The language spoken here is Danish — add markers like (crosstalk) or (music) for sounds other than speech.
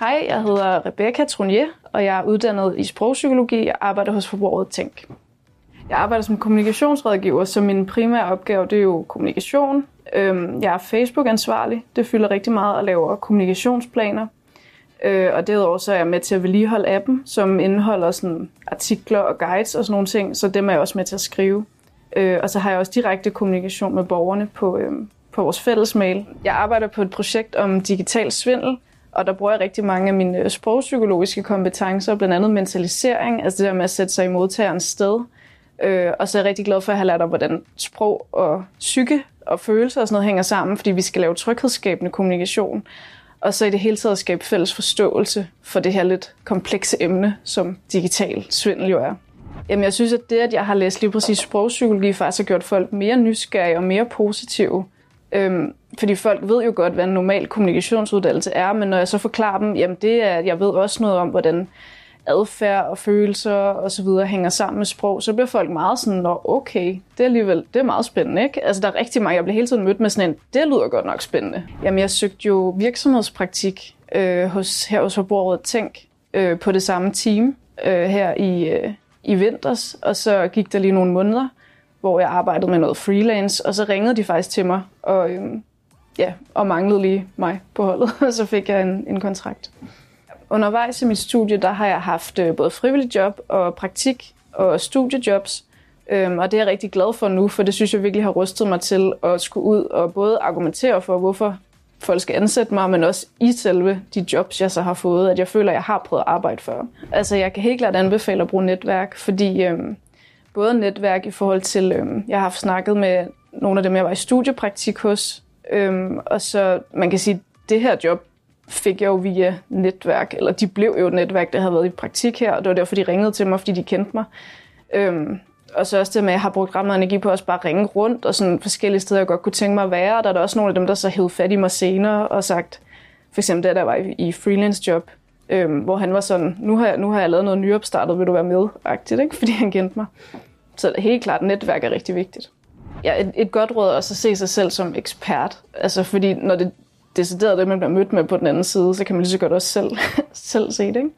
Hej, jeg hedder Rebecca Trunier, og jeg er uddannet i sprogpsykologi og arbejder hos Forbruget Tænk. Jeg arbejder som kommunikationsrådgiver, så min primære opgave det er jo kommunikation. Øhm, jeg er Facebook-ansvarlig. Det fylder rigtig meget at lave kommunikationsplaner. Øh, og derudover så er jeg med til at vedligeholde appen, som indeholder sådan artikler og guides og sådan nogle ting, så dem er jeg også med til at skrive. Øh, og så har jeg også direkte kommunikation med borgerne på, øhm, på vores fælles mail. Jeg arbejder på et projekt om digital svindel, og der bruger jeg rigtig mange af mine øh, sprogpsykologiske kompetencer, blandt andet mentalisering, altså det der med at sætte sig i modtagerens sted. Øh, og så er jeg rigtig glad for at have lært om, hvordan sprog og psyke og følelser og sådan noget hænger sammen, fordi vi skal lave tryghedsskabende kommunikation. Og så i det hele taget skabe fælles forståelse for det her lidt komplekse emne, som digital svindel jo er. Jamen jeg synes, at det, at jeg har læst lige præcis sprogpsykologi, faktisk har gjort folk mere nysgerrige og mere positive. Øhm, fordi folk ved jo godt, hvad en normal kommunikationsuddannelse er, men når jeg så forklarer dem, jamen det er, jeg ved også noget om, hvordan adfærd og følelser og så videre hænger sammen med sprog, så bliver folk meget sådan, Nå, okay, det er alligevel det er meget spændende, ikke? Altså, der er rigtig mange, jeg bliver hele tiden mødt med sådan en, det lyder godt nok spændende. Jamen, jeg søgte jo virksomhedspraktik øh, hos, her hos Forbrugerrådet Tænk øh, på det samme team øh, her i, øh, i vinters, og så gik der lige nogle måneder, hvor jeg arbejdede med noget freelance, og så ringede de faktisk til mig, og, øhm, ja, og manglede lige mig på holdet, (laughs) og så fik jeg en, en kontrakt. Undervejs i mit studie, der har jeg haft øh, både frivillig job og praktik og studiejobs. Øhm, og det er jeg rigtig glad for nu, for det synes jeg virkelig har rustet mig til at skulle ud og både argumentere for, hvorfor folk skal ansætte mig, men også i selve de jobs, jeg så har fået, at jeg føler, at jeg har prøvet at arbejde for. Altså, jeg kan helt klart anbefale at bruge netværk, fordi øhm, både netværk i forhold til, øhm, jeg har haft snakket med nogle af dem, jeg var i studiepraktik hos, øhm, og så man kan sige, det her job fik jeg jo via netværk, eller de blev jo et netværk, der havde været i praktik her, og det var derfor, de ringede til mig, fordi de kendte mig. Øhm, og så også det med, at jeg har brugt ret meget energi på at også bare ringe rundt, og sådan forskellige steder, jeg godt kunne tænke mig at være. Og der er der også nogle af dem, der så hævde fat i mig senere og sagt, for eksempel da der var i freelance job, øhm, hvor han var sådan, nu har, jeg, nu har jeg lavet noget nyopstartet, vil du være med? Agtigt, ikke? (laughs) Fordi han kendte mig. Så helt klart, netværk er rigtig vigtigt. Ja, et, et godt råd er også at se sig selv som ekspert. Altså, fordi når det, decideret det, man bliver mødt med på den anden side, så kan man lige så godt også selv, (laughs) selv se det. Ikke?